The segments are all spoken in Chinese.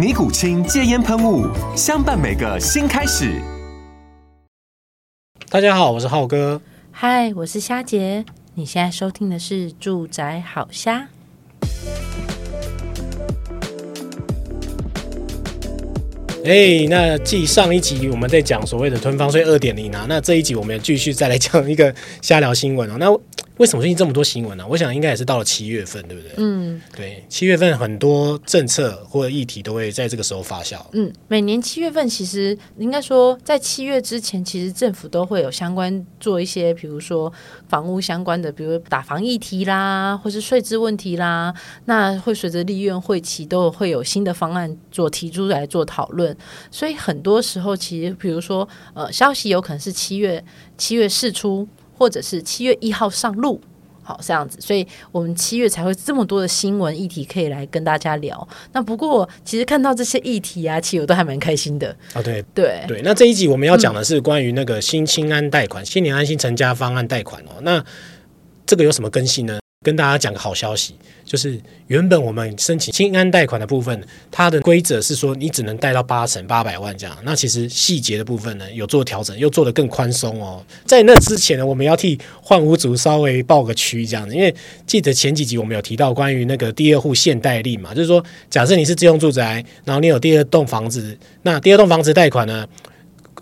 尼古清戒烟喷雾，相伴每个新开始。大家好，我是浩哥。嗨，我是虾姐。你现在收听的是《住宅好虾》。哎、欸，那继上一集我们在讲所谓的吞方税二点零啊，那这一集我们继续再来讲一个瞎聊新闻哦。那为什么最近这么多新闻呢、啊？我想应该也是到了七月份，对不对？嗯，对，七月份很多政策或者议题都会在这个时候发酵。嗯，每年七月份其实应该说，在七月之前，其实政府都会有相关做一些，比如说房屋相关的，比如打房议题啦，或是税制问题啦，那会随着立院会期都会有新的方案做提出来做讨论。所以很多时候，其实比如说呃，消息有可能是七月七月释出。或者是七月一号上路，好这样子，所以我们七月才会这么多的新闻议题可以来跟大家聊。那不过其实看到这些议题啊，其实我都还蛮开心的啊。对对对，那这一集我们要讲的是关于那个新青安贷款、嗯、新年安心成家方案贷款哦。那这个有什么更新呢？跟大家讲个好消息，就是原本我们申请青安贷款的部分，它的规则是说你只能贷到八成八百万这样。那其实细节的部分呢，有做调整，又做得更宽松哦。在那之前呢，我们要替换屋族稍微报个区这样子，因为记得前几集我们有提到关于那个第二户限贷令嘛，就是说假设你是自用住宅，然后你有第二栋房子，那第二栋房子贷款呢，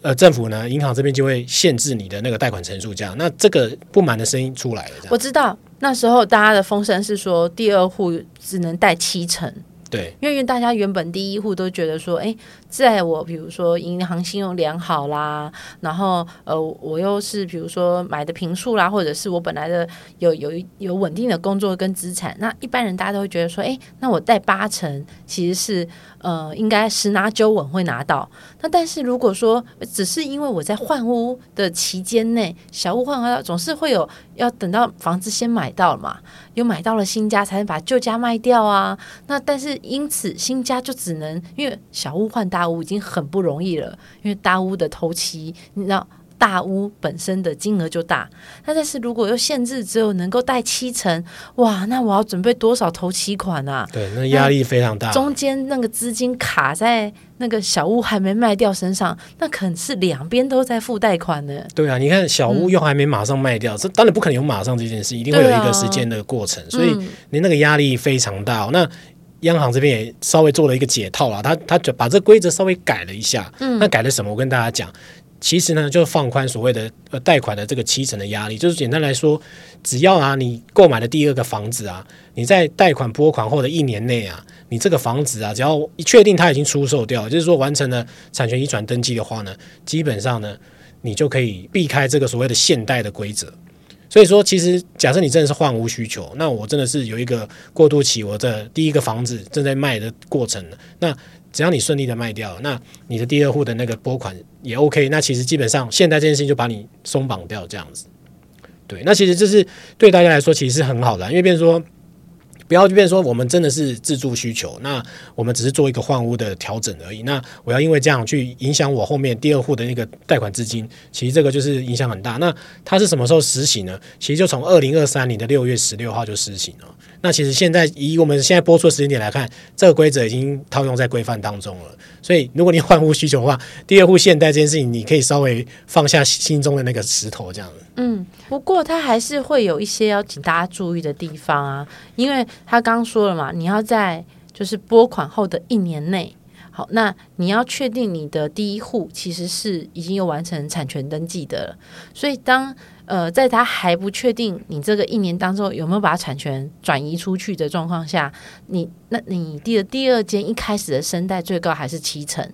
呃，政府呢，银行这边就会限制你的那个贷款成数这样。那这个不满的声音出来了，我知道。那时候大家的风声是说，第二户只能贷七成。对，因为大家原本第一户都觉得说，哎，在我比如说银行信用良好啦，然后呃，我又是比如说买的平数啦，或者是我本来的有有有稳定的工作跟资产，那一般人大家都会觉得说，哎，那我贷八成其实是呃应该十拿九稳会拿到。那但是如果说只是因为我在换屋的期间内，小屋换屋总是会有要等到房子先买到嘛，有买到了新家才能把旧家卖掉啊。那但是因此，新家就只能因为小屋换大屋已经很不容易了，因为大屋的头期，你知道大屋本身的金额就大。那但是如果又限制只有能够贷七成，哇，那我要准备多少头期款啊？对，那压力非常大。中间那个资金卡在那个小屋还没卖掉身上，那可能是两边都在付贷款呢。对啊，你看小屋又还没马上卖掉，这、嗯、当然不可能有马上这件事，一定会有一个时间的过程，啊、所以你那个压力非常大、哦。那央行这边也稍微做了一个解套了，他他就把这规则稍微改了一下。嗯，那改了什么？我跟大家讲，其实呢，就是放宽所谓的呃贷款的这个七成的压力，就是简单来说，只要啊你购买的第二个房子啊，你在贷款拨款后的一年内啊，你这个房子啊，只要一确定它已经出售掉，就是说完成了产权移转登记的话呢，基本上呢，你就可以避开这个所谓的限贷的规则。所以说，其实假设你真的是换屋需求，那我真的是有一个过渡期，我的第一个房子正在卖的过程，那只要你顺利的卖掉，那你的第二户的那个拨款也 OK，那其实基本上现在这件事情就把你松绑掉这样子。对，那其实这是对大家来说其实是很好的，因为变成说。不要就变说我们真的是自住需求，那我们只是做一个换屋的调整而已。那我要因为这样去影响我后面第二户的那个贷款资金，其实这个就是影响很大。那它是什么时候实行呢？其实就从二零二三年的六月十六号就实行了。那其实现在以我们现在播出的时间点来看，这个规则已经套用在规范当中了。所以如果你换屋需求的话，第二户限贷这件事情，你可以稍微放下心中的那个石头，这样子。嗯，不过他还是会有一些要请大家注意的地方啊，因为他刚说了嘛，你要在就是拨款后的一年内。好，那你要确定你的第一户其实是已经有完成产权登记的了，所以当呃在他还不确定你这个一年当中有没有把产权转移出去的状况下，你那你第的第二间一开始的申贷最高还是七成。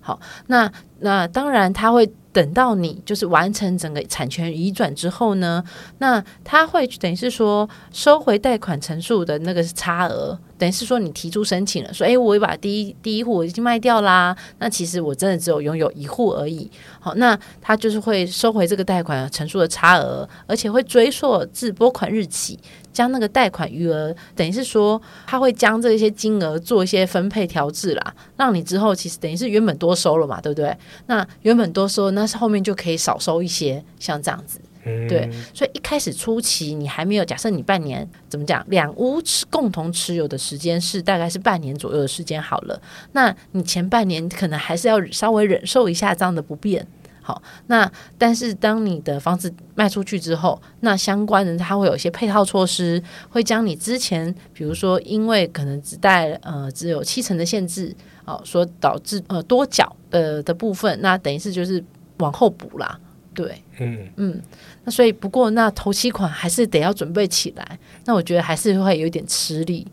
好，那那当然他会。等到你就是完成整个产权移转之后呢，那他会等于是说收回贷款成数的那个差额，等于是说你提出申请了，说诶，我把第一第一户我已经卖掉啦，那其实我真的只有拥有一户而已。好，那他就是会收回这个贷款成数的差额，而且会追溯自拨款日起。将那个贷款余额，等于是说，他会将这些金额做一些分配调制啦，让你之后其实等于是原本多收了嘛，对不对？那原本多收，那是后面就可以少收一些，像这样子，嗯、对。所以一开始初期你还没有，假设你半年怎么讲，两屋持共同持有的时间是大概是半年左右的时间好了，那你前半年可能还是要稍微忍受一下这样的不便。好，那但是当你的房子卖出去之后，那相关人他会有一些配套措施，会将你之前，比如说因为可能只带呃只有七成的限制，哦，所导致呃多缴呃的部分，那等于是就是往后补啦，对，嗯。嗯，那所以不过那头期款还是得要准备起来，那我觉得还是会有一点吃力，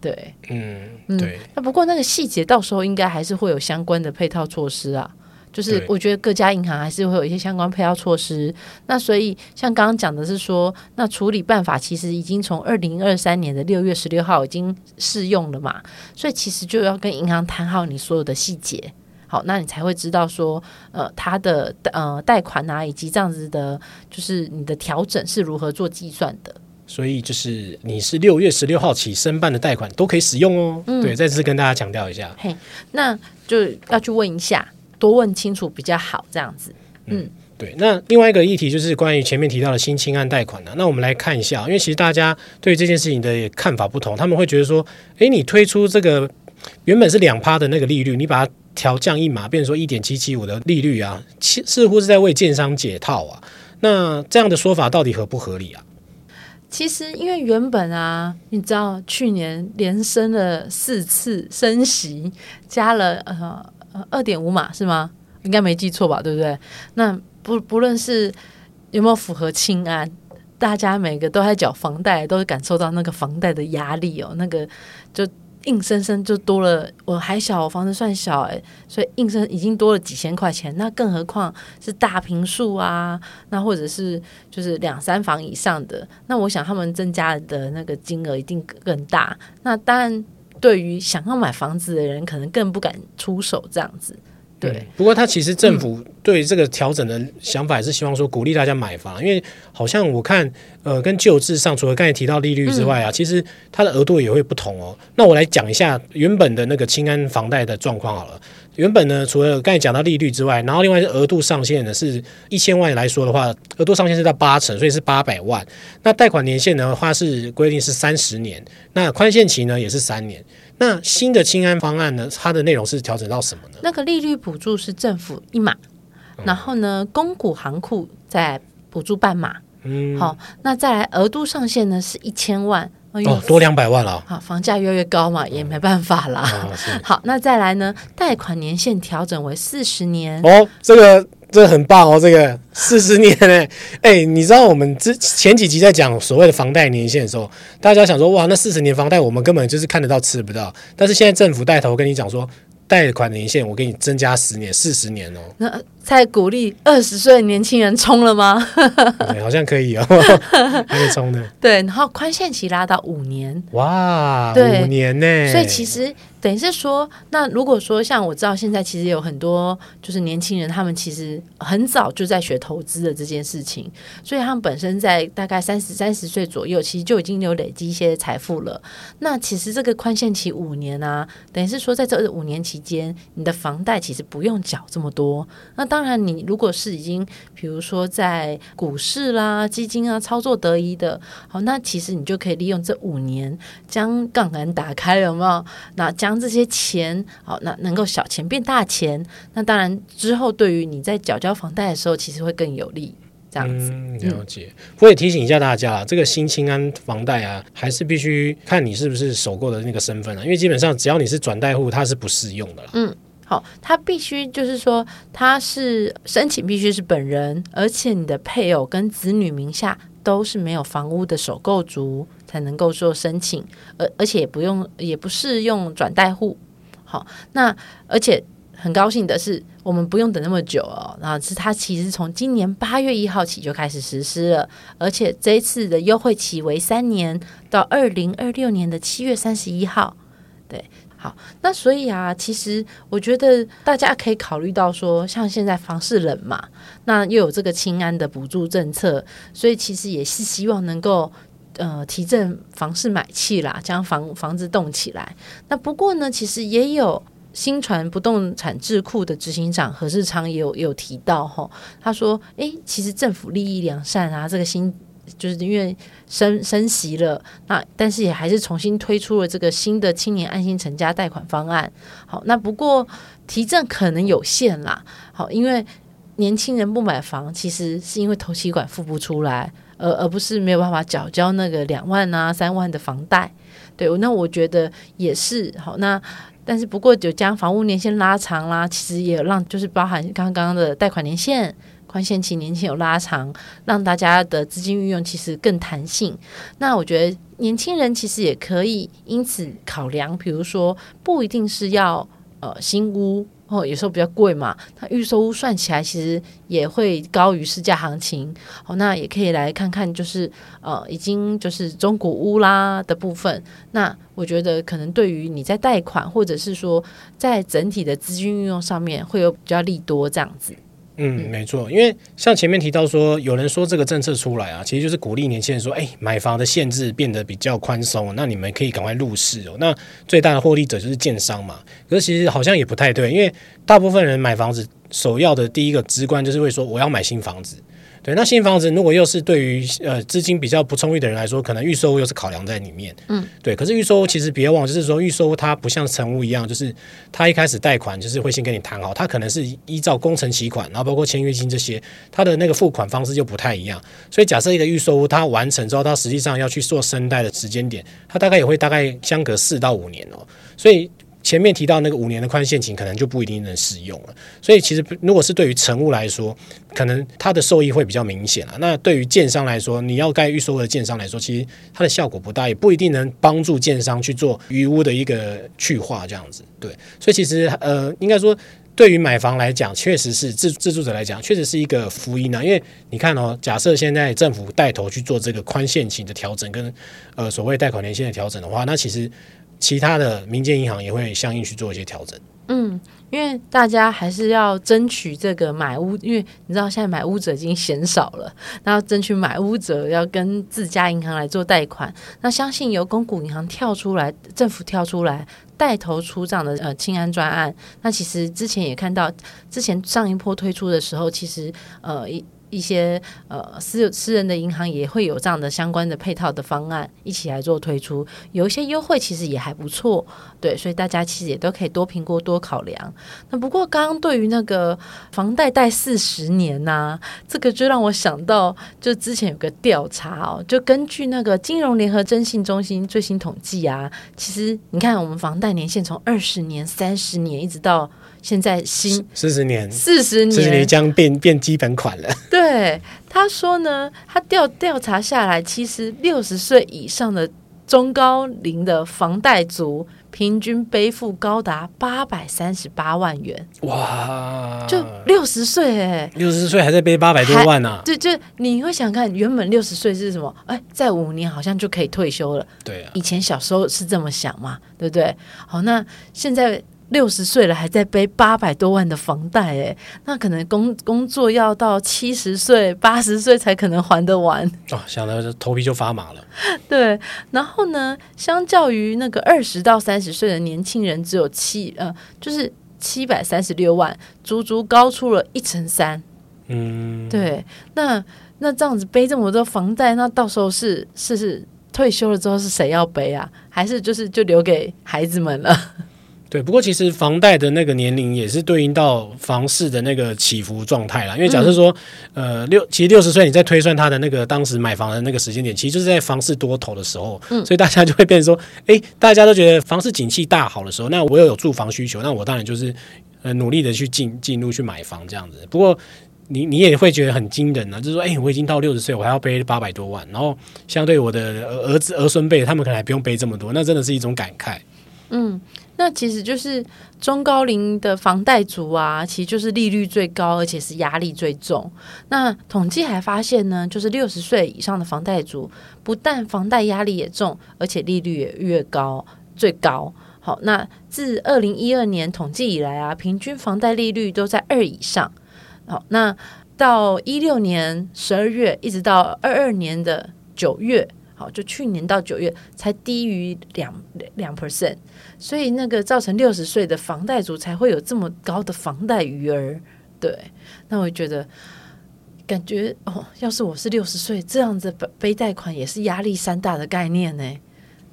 对，嗯，嗯对，那不过那个细节到时候应该还是会有相关的配套措施啊。就是我觉得各家银行还是会有一些相关配套措施。那所以像刚刚讲的是说，那处理办法其实已经从二零二三年的六月十六号已经适用了嘛。所以其实就要跟银行谈好你所有的细节，好，那你才会知道说，呃，他的呃贷款啊，以及这样子的，就是你的调整是如何做计算的。所以就是你是六月十六号起申办的贷款都可以使用哦。嗯、对，再次跟大家强调一下。嘿，那就要去问一下。多问清楚比较好，这样子。嗯，嗯对。那另外一个议题就是关于前面提到的新青案贷款呢、啊。那我们来看一下，因为其实大家对这件事情的看法不同，他们会觉得说，诶，你推出这个原本是两趴的那个利率，你把它调降一码，变成说一点七七五的利率啊，似乎是在为建商解套啊。那这样的说法到底合不合理啊？其实，因为原本啊，你知道去年连升了四次升息，加了呃。二点五码是吗？应该没记错吧，对不对？那不不论是有没有符合清安，大家每个都在缴房贷，都会感受到那个房贷的压力哦。那个就硬生生就多了。我还小，我房子算小诶，所以硬生已经多了几千块钱。那更何况是大平数啊，那或者是就是两三房以上的，那我想他们增加的那个金额一定更大。那当然。对于想要买房子的人，可能更不敢出手这样子。对，不过他其实政府对这个调整的想法也是希望说鼓励大家买房，因为好像我看呃跟旧制上除了刚才提到利率之外啊，嗯、其实它的额度也会不同哦。那我来讲一下原本的那个清安房贷的状况好了。原本呢，除了刚才讲到利率之外，然后另外是额度上限呢是一千万来说的话，额度上限是在八成，所以是八百万。那贷款年限呢，它是规定是三十年，那宽限期呢也是三年。那新的清安方案呢，它的内容是调整到什么呢？那个利率补助是政府一码，嗯、然后呢，公股行库再补助半码。嗯，好，那再来额度上限呢是一千万。哦，多两百万了。好，房价越来越高嘛，也没办法啦。哦、好，那再来呢？贷款年限调整为四十年。哦，这个这个很棒哦，这个四十年呢。哎，你知道我们之前几集在讲所谓的房贷年限的时候，大家想说哇，那四十年房贷我们根本就是看得到吃不到。但是现在政府带头跟你讲说，贷款年限我给你增加十年，四十年哦。那在鼓励二十岁年轻人冲了吗？对，好像可以哦，可以冲的。对，然后宽限期拉到五年。哇，五年呢？所以其实。等于是说，那如果说像我知道现在其实有很多就是年轻人，他们其实很早就在学投资的这件事情，所以他们本身在大概三十三十岁左右，其实就已经有累积一些财富了。那其实这个宽限期五年啊，等于是说在这五年期间，你的房贷其实不用缴这么多。那当然，你如果是已经比如说在股市啦、基金啊操作得宜的，好，那其实你就可以利用这五年将杠杆打开，有没有？那将这些钱，好，那能够小钱变大钱，那当然之后对于你在缴交房贷的时候，其实会更有利。这样子，嗯，了解。我也提醒一下大家，这个新青安房贷啊，还是必须看你是不是首购的那个身份啊，因为基本上只要你是转贷户，它是不适用的啦。嗯。好，他必须就是说，他是申请必须是本人，而且你的配偶跟子女名下都是没有房屋的首购族才能够做申请，而而且也不用也不适用转贷户。好，那而且很高兴的是，我们不用等那么久哦，然后是他其实从今年八月一号起就开始实施了，而且这一次的优惠期为三年，到二零二六年的七月三十一号。对。好，那所以啊，其实我觉得大家可以考虑到说，像现在房市冷嘛，那又有这个青安的补助政策，所以其实也是希望能够呃提振房市买气啦，将房房子动起来。那不过呢，其实也有新传不动产智库的执行长何世昌也有有提到哈，他说，诶，其实政府利益良善啊，这个新。就是因为升升息了，那但是也还是重新推出了这个新的青年安心成家贷款方案。好，那不过提振可能有限啦。好，因为年轻人不买房，其实是因为头期款付不出来，而而不是没有办法缴交那个两万啊三万的房贷。对，那我觉得也是好。那但是不过就将房屋年限拉长啦，其实也让就是包含刚刚的贷款年限。宽限期年轻有拉长，让大家的资金运用其实更弹性。那我觉得年轻人其实也可以因此考量，比如说不一定是要呃新屋哦，有时候比较贵嘛，那预售屋算起来其实也会高于市价行情。哦，那也可以来看看，就是呃已经就是中古屋啦的部分。那我觉得可能对于你在贷款或者是说在整体的资金运用上面会有比较利多这样子。嗯，没错，因为像前面提到说，有人说这个政策出来啊，其实就是鼓励年轻人说，哎，买房的限制变得比较宽松，那你们可以赶快入市哦。那最大的获利者就是建商嘛。可是其实好像也不太对，因为大部分人买房子首要的第一个直观就是会说，我要买新房子。对，那新房子如果又是对于呃资金比较不充裕的人来说，可能预售又是考量在里面。嗯，对。可是预售其实别忘了，就是说预售它不像成屋一样，就是它一开始贷款就是会先跟你谈好，它可能是依照工程期款，然后包括签约金这些，它的那个付款方式就不太一样。所以假设一个预售屋它完成之后，它实际上要去做申贷的时间点，它大概也会大概相隔四到五年哦。所以。前面提到那个五年的宽限期，可能就不一定能适用了。所以其实，如果是对于成屋来说，可能它的受益会比较明显啊。那对于建商来说，你要盖预售的建商来说，其实它的效果不大，也不一定能帮助建商去做余屋的一个去化这样子。对，所以其实呃，应该说对于买房来讲，确实是自自住者来讲，确实是一个福音啊。因为你看哦，假设现在政府带头去做这个宽限期的调整，跟呃所谓贷款年限的调整的话，那其实。其他的民间银行也会相应去做一些调整。嗯，因为大家还是要争取这个买屋，因为你知道现在买屋者已经嫌少了，那要争取买屋者要跟自家银行来做贷款。那相信由公股银行跳出来，政府跳出来带头出账的呃清安专案。那其实之前也看到，之前上一波推出的时候，其实呃一。一些呃私私人的银行也会有这样的相关的配套的方案一起来做推出，有一些优惠其实也还不错，对，所以大家其实也都可以多评估多考量。那不过刚刚对于那个房贷贷四十年呐、这个就让我想到，就之前有个调查哦，就根据那个金融联合征信中心最新统计啊，其实你看我们房贷年限从二十年、三十年一直到。现在新四十年，四十年，四十年将变变基本款了。对，他说呢，他调调查下来，其实六十岁以上的中高龄的房贷族，平均背负高达八百三十八万元。哇，就六十岁哎，六十岁还在背八百多万呢、啊。对，就你会想看，原本六十岁是什么？哎，在五年好像就可以退休了。对啊，以前小时候是这么想嘛，对不对？好，那现在。六十岁了还在背八百多万的房贷，哎，那可能工工作要到七十岁、八十岁才可能还得完。哦，想到这头皮就发麻了。对，然后呢，相较于那个二十到三十岁的年轻人，只有七呃，就是七百三十六万，足足高出了一成三。嗯，对，那那这样子背这么多房贷，那到时候是是是退休了之后是谁要背啊？还是就是就留给孩子们了？对，不过其实房贷的那个年龄也是对应到房市的那个起伏状态啦。因为假设说，嗯、呃，六其实六十岁你在推算他的那个当时买房的那个时间点，其实就是在房市多头的时候，嗯，所以大家就会变成说，哎，大家都觉得房市景气大好的时候，那我又有住房需求，那我当然就是。呃努力的去进进入去买房这样子。不过你你也会觉得很惊人呢、啊，就是说，哎，我已经到六十岁，我还要背八百多万，然后相对我的儿子儿孙辈，他们可能还不用背这么多，那真的是一种感慨。嗯，那其实就是中高龄的房贷族啊，其实就是利率最高，而且是压力最重。那统计还发现呢，就是六十岁以上的房贷族，不但房贷压力也重，而且利率也越高，最高。好，那自二零一二年统计以来啊，平均房贷利率都在二以上。好，那到一六年十二月，一直到二二年的九月。好，就去年到九月才低于两两 percent，所以那个造成六十岁的房贷族才会有这么高的房贷余额。对，那我觉得感觉哦，要是我是六十岁，这样子背贷款也是压力山大的概念呢。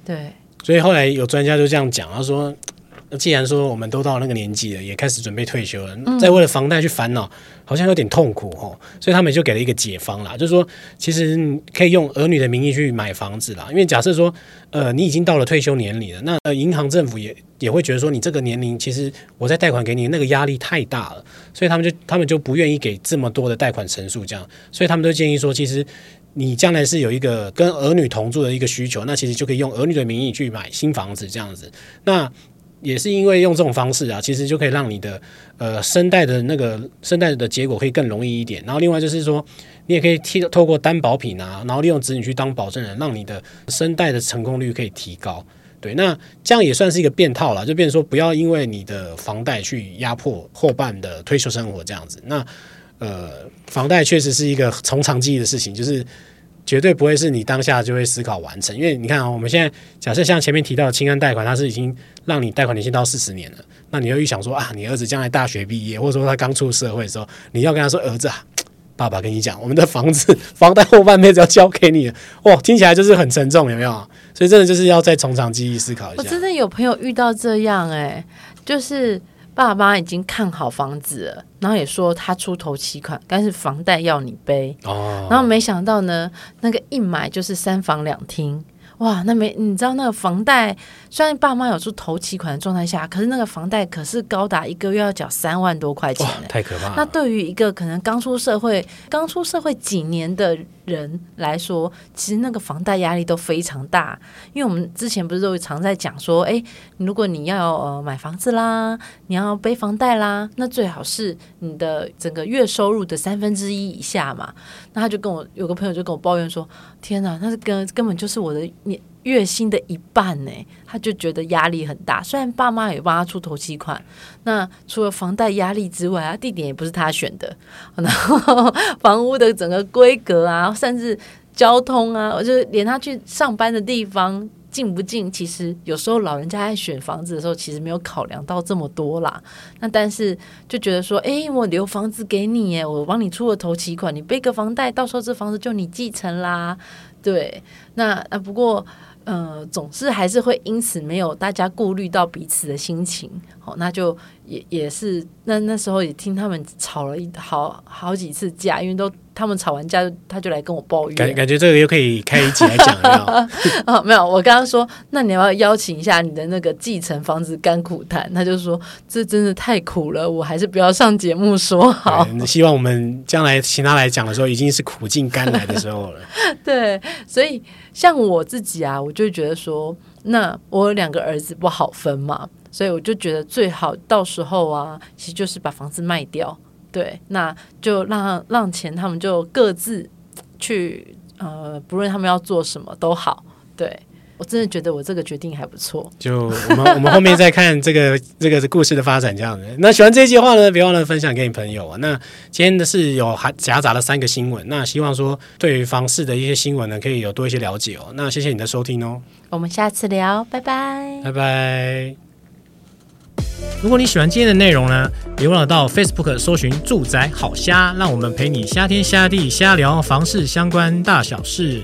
对，所以后来有专家就这样讲，他说。既然说我们都到那个年纪了，也开始准备退休了，再为了房贷去烦恼，好像有点痛苦哦。所以他们就给了一个解方啦，就是说，其实可以用儿女的名义去买房子啦。因为假设说，呃，你已经到了退休年龄了，那呃，银行政府也也会觉得说，你这个年龄其实我在贷款给你那个压力太大了，所以他们就他们就不愿意给这么多的贷款成数这样，所以他们都建议说，其实你将来是有一个跟儿女同住的一个需求，那其实就可以用儿女的名义去买新房子这样子，那。也是因为用这种方式啊，其实就可以让你的呃生贷的那个生贷的结果可以更容易一点。然后另外就是说，你也可以替透过担保品啊，然后利用子女去当保证人，让你的生贷的成功率可以提高。对，那这样也算是一个变套了，就变成说不要因为你的房贷去压迫后半的退休生活这样子。那呃，房贷确实是一个从长计议的事情，就是。绝对不会是你当下就会思考完成，因为你看啊，我们现在假设像前面提到的清安贷款，它是已经让你贷款年限到四十年了，那你又预想说啊，你儿子将来大学毕业，或者说他刚出社会的时候，你要跟他说，儿子啊，爸爸跟你讲，我们的房子房贷后半辈子要交给你了，哇，听起来就是很沉重，有没有？所以真的就是要再从长计议思考一下。我真的有朋友遇到这样哎、就是。爸妈已经看好房子了，然后也说他出头期款，但是房贷要你背。哦，然后没想到呢，那个一买就是三房两厅。哇，那没你知道那个房贷，虽然爸妈有出头期款的状态下，可是那个房贷可是高达一个月要缴三万多块钱，太可怕了。那对于一个可能刚出社会、刚出社会几年的人来说，其实那个房贷压力都非常大。因为我们之前不是都常在讲说，哎，如果你要呃买房子啦，你要背房贷啦，那最好是你的整个月收入的三分之一以下嘛。那他就跟我有个朋友就跟我抱怨说：“天哪，那是根根本就是我的年月薪的一半呢。”他就觉得压力很大。虽然爸妈也帮他出头期款，那除了房贷压力之外啊，地点也不是他选的，然后房屋的整个规格啊，甚至交通啊，我就连他去上班的地方。近不近？其实有时候老人家在选房子的时候，其实没有考量到这么多啦。那但是就觉得说，哎，我留房子给你，耶，我帮你出了头期款，你背个房贷，到时候这房子就你继承啦。对，那啊不过。呃，总是还是会因此没有大家顾虑到彼此的心情，好，那就也也是那那时候也听他们吵了一好好几次架，因为都他们吵完架，他就来跟我抱怨，感感觉这个又可以开一集来讲了。啊，没有，我刚刚说，那你要不要邀请一下你的那个继承房子甘苦谈？他就说这真的太苦了，我还是不要上节目说好。希望我们将来请他来讲的时候，已经是苦尽甘来的时候了。对，所以。像我自己啊，我就觉得说，那我有两个儿子不好分嘛，所以我就觉得最好到时候啊，其实就是把房子卖掉，对，那就让让钱他们就各自去，呃，不论他们要做什么都好，对。我真的觉得我这个决定还不错。就我们我们后面再看这个 这个故事的发展这样子。那喜欢这一集的话呢，别忘了分享给你朋友啊。那今天的是有还夹杂了三个新闻，那希望说对于房市的一些新闻呢，可以有多一些了解哦。那谢谢你的收听哦。我们下次聊，拜拜，拜拜。如果你喜欢今天的内容呢，别忘了到 Facebook 搜寻“住宅好虾”，让我们陪你虾天虾地虾聊房事相关大小事。